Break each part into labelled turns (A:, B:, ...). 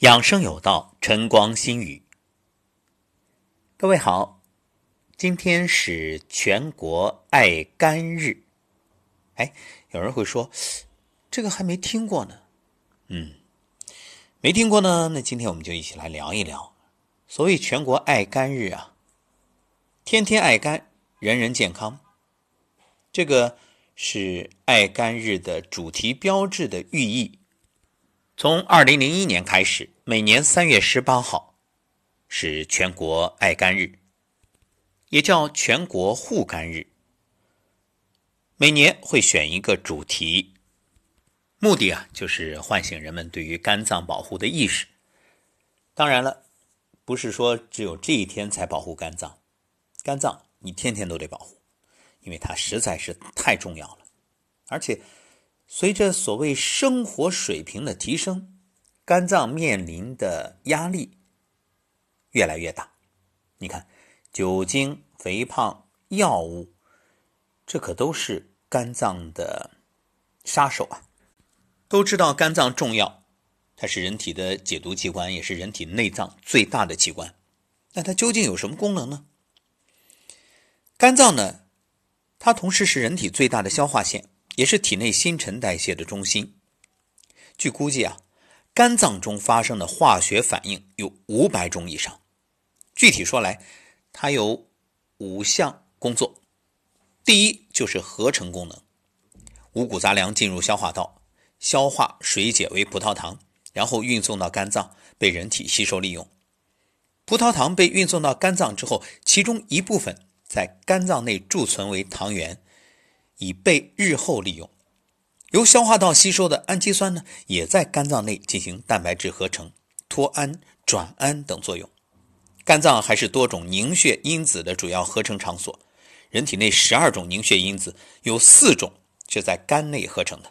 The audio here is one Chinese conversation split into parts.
A: 养生有道，晨光心语。各位好，今天是全国爱肝日。哎，有人会说，这个还没听过呢。嗯，没听过呢，那今天我们就一起来聊一聊。所谓全国爱肝日啊，天天爱肝，人人健康。这个是爱肝日的主题标志的寓意。从二零零一年开始，每年三月十八号是全国爱肝日，也叫全国护肝日。每年会选一个主题，目的啊就是唤醒人们对于肝脏保护的意识。当然了，不是说只有这一天才保护肝脏，肝脏你天天都得保护，因为它实在是太重要了，而且。随着所谓生活水平的提升，肝脏面临的压力越来越大。你看，酒精、肥胖、药物，这可都是肝脏的杀手啊！都知道肝脏重要，它是人体的解毒器官，也是人体内脏最大的器官。那它究竟有什么功能呢？肝脏呢，它同时是人体最大的消化腺。也是体内新陈代谢的中心。据估计啊，肝脏中发生的化学反应有五百种以上。具体说来，它有五项工作。第一就是合成功能，五谷杂粮进入消化道，消化水解为葡萄糖，然后运送到肝脏被人体吸收利用。葡萄糖被运送到肝脏之后，其中一部分在肝脏内贮存为糖原。以备日后利用。由消化道吸收的氨基酸呢，也在肝脏内进行蛋白质合成、脱氨、转氨等作用。肝脏还是多种凝血因子的主要合成场所。人体内十二种凝血因子，有四种是在肝内合成的。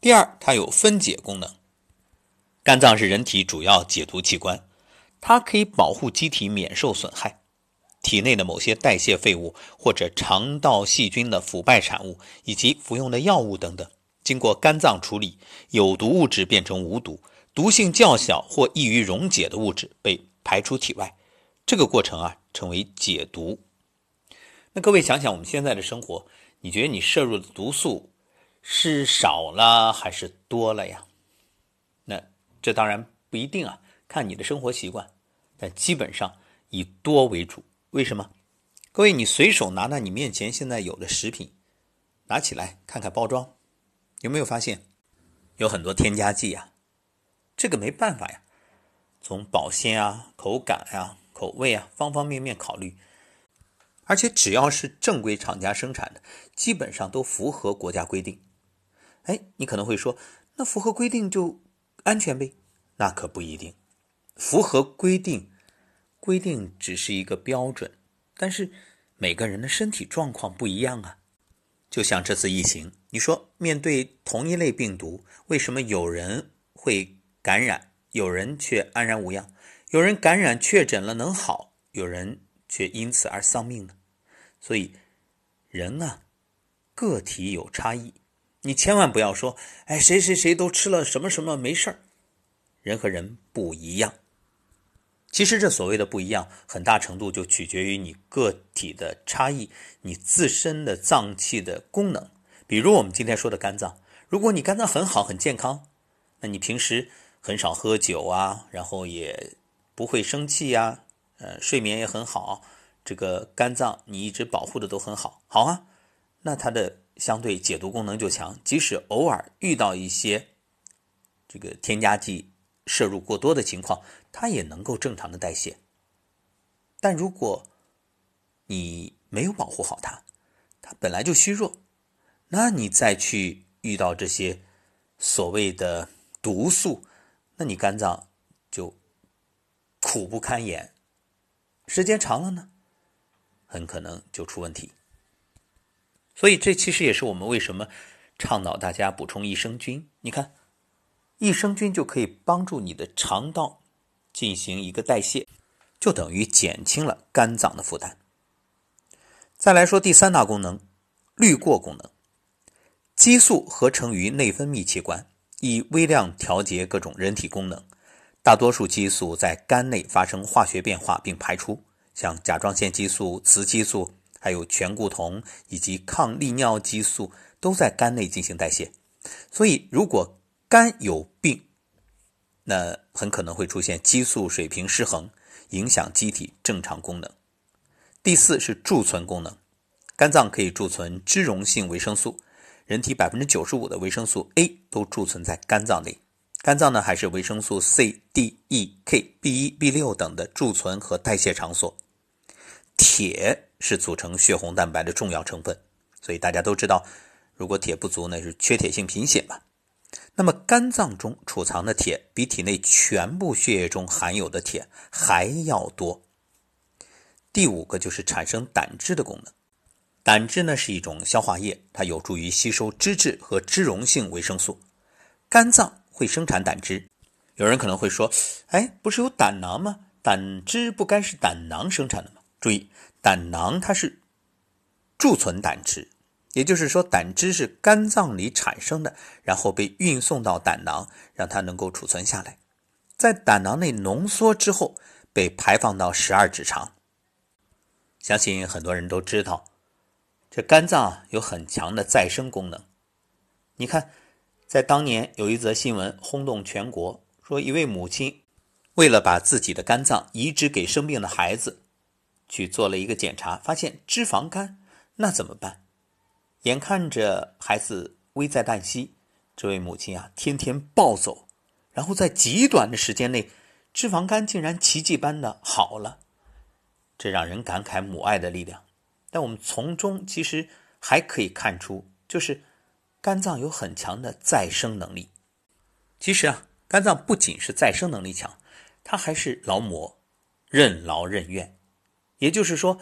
A: 第二，它有分解功能。肝脏是人体主要解毒器官，它可以保护机体免受损害。体内的某些代谢废物或者肠道细菌的腐败产物，以及服用的药物等等，经过肝脏处理，有毒物质变成无毒，毒性较小或易于溶解的物质被排出体外。这个过程啊，称为解毒。那各位想想，我们现在的生活，你觉得你摄入的毒素是少了还是多了呀？那这当然不一定啊，看你的生活习惯，但基本上以多为主。为什么？各位，你随手拿拿你面前现在有的食品，拿起来看看包装，有没有发现有很多添加剂呀？这个没办法呀，从保鲜啊、口感啊、口味啊方方面面考虑，而且只要是正规厂家生产的，基本上都符合国家规定。哎，你可能会说，那符合规定就安全呗？那可不一定，符合规定。规定只是一个标准，但是每个人的身体状况不一样啊。就像这次疫情，你说面对同一类病毒，为什么有人会感染，有人却安然无恙？有人感染确诊了能好，有人却因此而丧命呢？所以人啊，个体有差异，你千万不要说，哎，谁谁谁都吃了什么什么没事儿。人和人不一样。其实这所谓的不一样，很大程度就取决于你个体的差异，你自身的脏器的功能。比如我们今天说的肝脏，如果你肝脏很好很健康，那你平时很少喝酒啊，然后也不会生气呀，呃，睡眠也很好，这个肝脏你一直保护的都很好，好啊，那它的相对解毒功能就强，即使偶尔遇到一些这个添加剂。摄入过多的情况，它也能够正常的代谢。但如果你没有保护好它，它本来就虚弱，那你再去遇到这些所谓的毒素，那你肝脏就苦不堪言。时间长了呢，很可能就出问题。所以这其实也是我们为什么倡导大家补充益生菌。你看。益生菌就可以帮助你的肠道进行一个代谢，就等于减轻了肝脏的负担。再来说第三大功能，滤过功能。激素合成于内分泌器官，以微量调节各种人体功能。大多数激素在肝内发生化学变化并排出，像甲状腺激素、雌激素，还有醛固酮以及抗利尿激素都在肝内进行代谢。所以，如果肝有病，那很可能会出现激素水平失衡，影响机体正常功能。第四是贮存功能，肝脏可以贮存脂溶性维生素，人体百分之九十五的维生素 A 都贮存在肝脏内。肝脏呢，还是维生素 C、D、E、K、B 一、B 六等的贮存和代谢场所。铁是组成血红蛋白的重要成分，所以大家都知道，如果铁不足，那是缺铁性贫血嘛。那么肝脏中储藏的铁比体内全部血液中含有的铁还要多。第五个就是产生胆汁的功能，胆汁呢是一种消化液，它有助于吸收脂质和脂溶性维生素。肝脏。会生产胆汁，有人可能会说：“哎，不是有胆囊吗？胆汁不该是胆囊生产的吗？”注意，胆囊它是贮存胆汁，也就是说，胆汁是肝脏里产生的，然后被运送到胆囊，让它能够储存下来，在胆囊内浓缩之后，被排放到十二指肠。相信很多人都知道，这肝脏有很强的再生功能。你看。在当年有一则新闻轰动全国，说一位母亲为了把自己的肝脏移植给生病的孩子，去做了一个检查，发现脂肪肝，那怎么办？眼看着孩子危在旦夕，这位母亲啊天天暴走，然后在极短的时间内，脂肪肝竟然奇迹般的好了，这让人感慨母爱的力量。但我们从中其实还可以看出，就是。肝脏有很强的再生能力。其实啊，肝脏不仅是再生能力强，它还是劳模，任劳任怨。也就是说，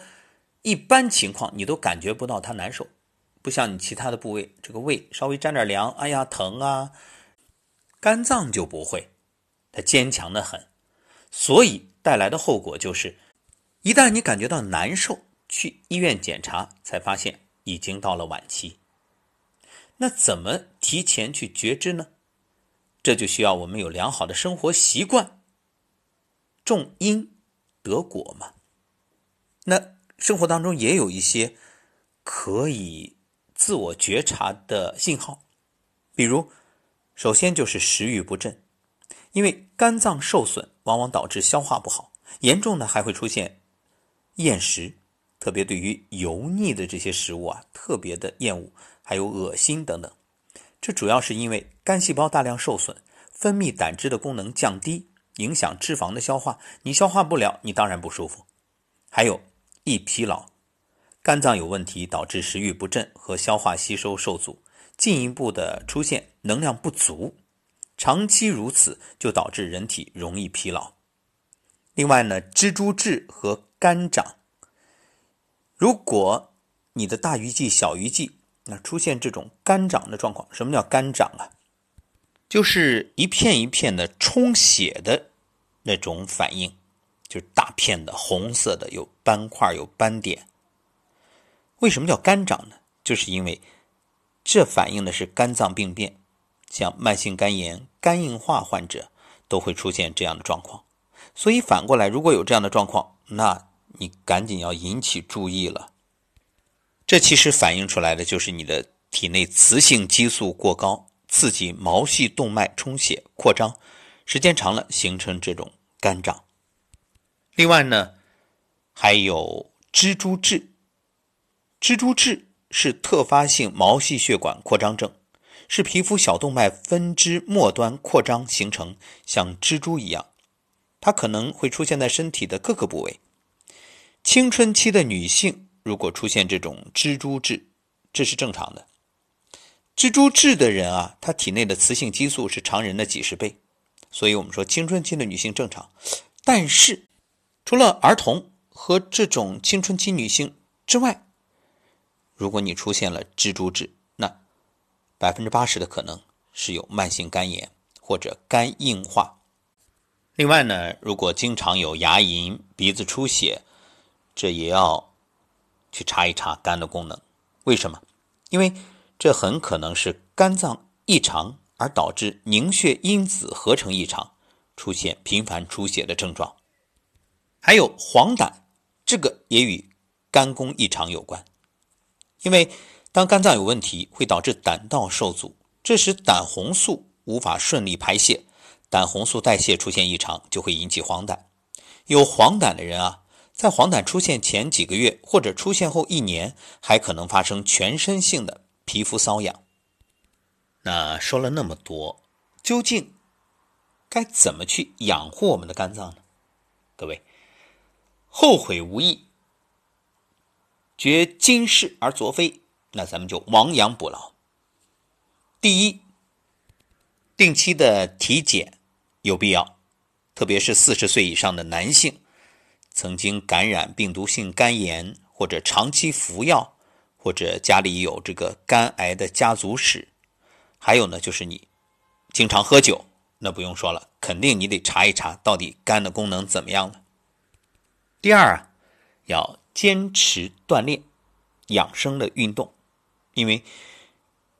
A: 一般情况你都感觉不到它难受，不像你其他的部位，这个胃稍微沾点凉，哎呀疼啊。肝脏就不会，它坚强的很。所以带来的后果就是，一旦你感觉到难受，去医院检查，才发现已经到了晚期。那怎么提前去觉知呢？这就需要我们有良好的生活习惯，种因得果嘛。那生活当中也有一些可以自我觉察的信号，比如，首先就是食欲不振，因为肝脏受损，往往导致消化不好，严重的还会出现厌食，特别对于油腻的这些食物啊，特别的厌恶。还有恶心等等，这主要是因为肝细胞大量受损，分泌胆汁的功能降低，影响脂肪的消化。你消化不了，你当然不舒服。还有易疲劳，肝脏有问题导致食欲不振和消化吸收受阻，进一步的出现能量不足，长期如此就导致人体容易疲劳。另外呢，蜘蛛痣和肝长，如果你的大鱼际、小鱼际。那出现这种肝长的状况，什么叫肝长啊？就是一片一片的充血的那种反应，就是大片的红色的，有斑块有斑点。为什么叫肝长呢？就是因为这反映的是肝脏病变，像慢性肝炎、肝硬化患者都会出现这样的状况。所以反过来，如果有这样的状况，那你赶紧要引起注意了。这其实反映出来的就是你的体内雌性激素过高，刺激毛细动脉充血扩张，时间长了形成这种肝胀。另外呢，还有蜘蛛痣。蜘蛛痣是特发性毛细血管扩张症，是皮肤小动脉分支末端扩张形成，像蜘蛛一样，它可能会出现在身体的各个部位。青春期的女性。如果出现这种蜘蛛痣，这是正常的。蜘蛛痣的人啊，他体内的雌性激素是常人的几十倍，所以我们说青春期的女性正常。但是，除了儿童和这种青春期女性之外，如果你出现了蜘蛛痣，那百分之八十的可能是有慢性肝炎或者肝硬化。另外呢，如果经常有牙龈、鼻子出血，这也要。去查一查肝的功能，为什么？因为这很可能是肝脏异常而导致凝血因子合成异常，出现频繁出血的症状。还有黄疸，这个也与肝功异常有关。因为当肝脏有问题，会导致胆道受阻，这时胆红素无法顺利排泄，胆红素代谢出现异常，就会引起黄疸。有黄疸的人啊，在黄疸出现前几个月或者出现后一年，还可能发生全身性的皮肤瘙痒。那说了那么多，究竟该怎么去养护我们的肝脏呢？各位，后悔无益，觉今世而昨非，那咱们就亡羊补牢。第一，定期的体检有必要。特别是四十岁以上的男性，曾经感染病毒性肝炎，或者长期服药，或者家里有这个肝癌的家族史，还有呢，就是你经常喝酒，那不用说了，肯定你得查一查到底肝的功能怎么样了。第二啊，要坚持锻炼、养生的运动，因为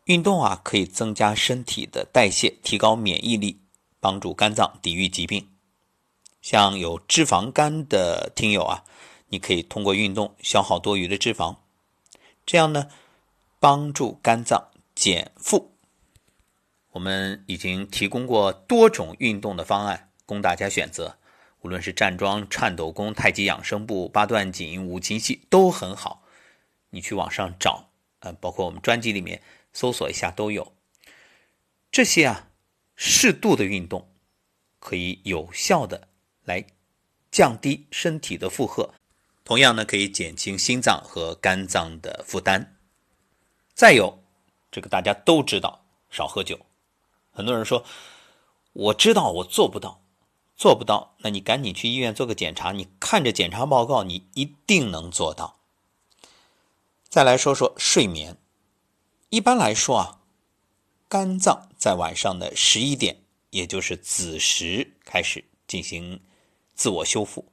A: 运动啊可以增加身体的代谢，提高免疫力，帮助肝脏抵御疾病。像有脂肪肝的听友啊，你可以通过运动消耗多余的脂肪，这样呢，帮助肝脏减负。我们已经提供过多种运动的方案供大家选择，无论是站桩、颤抖功、太极养生步、八段锦、五禽戏都很好。你去网上找，呃，包括我们专辑里面搜索一下都有。这些啊，适度的运动可以有效的。来降低身体的负荷，同样呢可以减轻心脏和肝脏的负担。再有，这个大家都知道，少喝酒。很多人说，我知道我做不到，做不到，那你赶紧去医院做个检查，你看着检查报告，你一定能做到。再来说说睡眠，一般来说啊，肝脏在晚上的十一点，也就是子时开始进行。自我修复，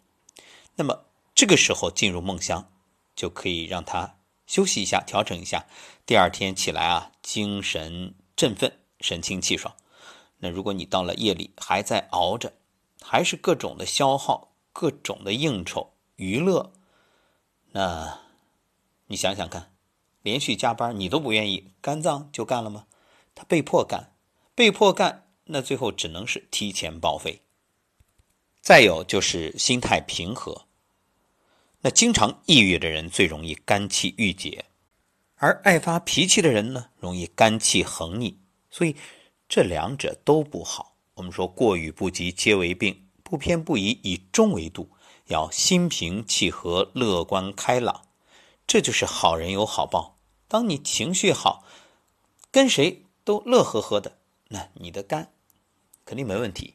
A: 那么这个时候进入梦乡，就可以让他休息一下，调整一下，第二天起来啊，精神振奋，神清气爽。那如果你到了夜里还在熬着，还是各种的消耗，各种的应酬娱乐，那你想想看，连续加班你都不愿意，肝脏就干了吗？他被迫干，被迫干，那最后只能是提前报废。再有就是心态平和，那经常抑郁的人最容易肝气郁结，而爱发脾气的人呢，容易肝气横逆，所以这两者都不好。我们说过与不及皆为病，不偏不倚，以中为度，要心平气和、乐观开朗，这就是好人有好报。当你情绪好，跟谁都乐呵呵的，那你的肝肯定没问题。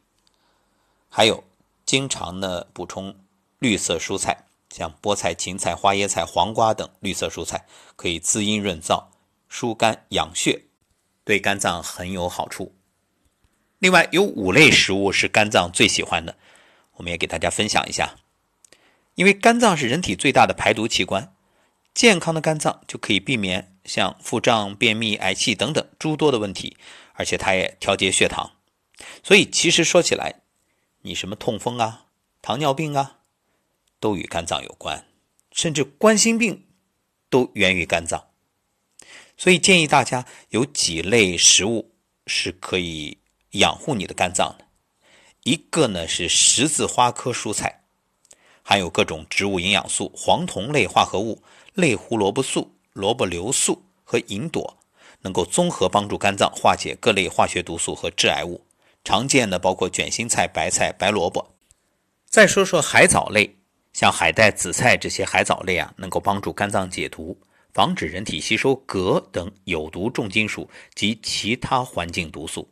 A: 还有。经常呢补充绿色蔬菜，像菠菜、芹菜、花椰菜、黄瓜等绿色蔬菜，可以滋阴润燥、疏肝养血，对肝脏很有好处。另外有五类食物是肝脏最喜欢的，我们也给大家分享一下。因为肝脏是人体最大的排毒器官，健康的肝脏就可以避免像腹胀、便秘、嗳气等等诸多的问题，而且它也调节血糖。所以其实说起来，你什么痛风啊、糖尿病啊，都与肝脏有关，甚至冠心病都源于肝脏。所以建议大家有几类食物是可以养护你的肝脏的。一个呢是十字花科蔬菜，含有各种植物营养素、黄酮类化合物、类胡萝卜素、萝卜硫素和吲哚，能够综合帮助肝脏化解各类化学毒素和致癌物。常见的包括卷心菜、白菜、白萝卜。再说说海藻类，像海带、紫菜这些海藻类啊，能够帮助肝脏解毒，防止人体吸收镉等有毒重金属及其他环境毒素。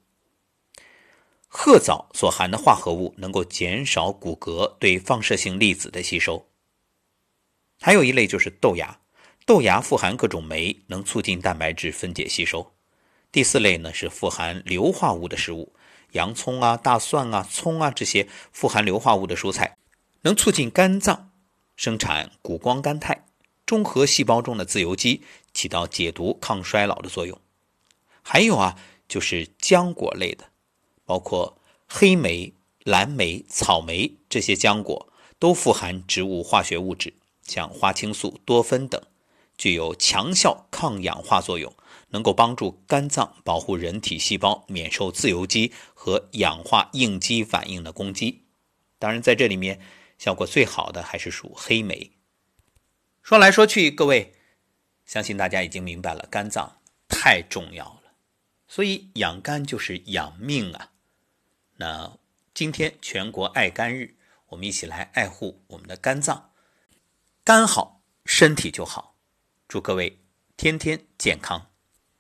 A: 褐藻所含的化合物能够减少骨骼对放射性粒子的吸收。还有一类就是豆芽，豆芽富含各种酶，能促进蛋白质分解吸收。第四类呢是富含硫化物的食物。洋葱啊、大蒜啊、葱啊这些富含硫化物的蔬菜，能促进肝脏生产谷胱甘肽，中和细胞中的自由基，起到解毒、抗衰老的作用。还有啊，就是浆果类的，包括黑莓、蓝莓、草莓这些浆果都富含植物化学物质，像花青素、多酚等，具有强效抗氧化作用，能够帮助肝脏保护人体细胞免受自由基和氧化应激反应的攻击。当然，在这里面效果最好的还是属黑莓。说来说去，各位相信大家已经明白了，肝脏太重要了，所以养肝就是养命啊。那今天全国爱肝日，我们一起来爱护我们的肝脏，肝好身体就好。祝各位天天健康。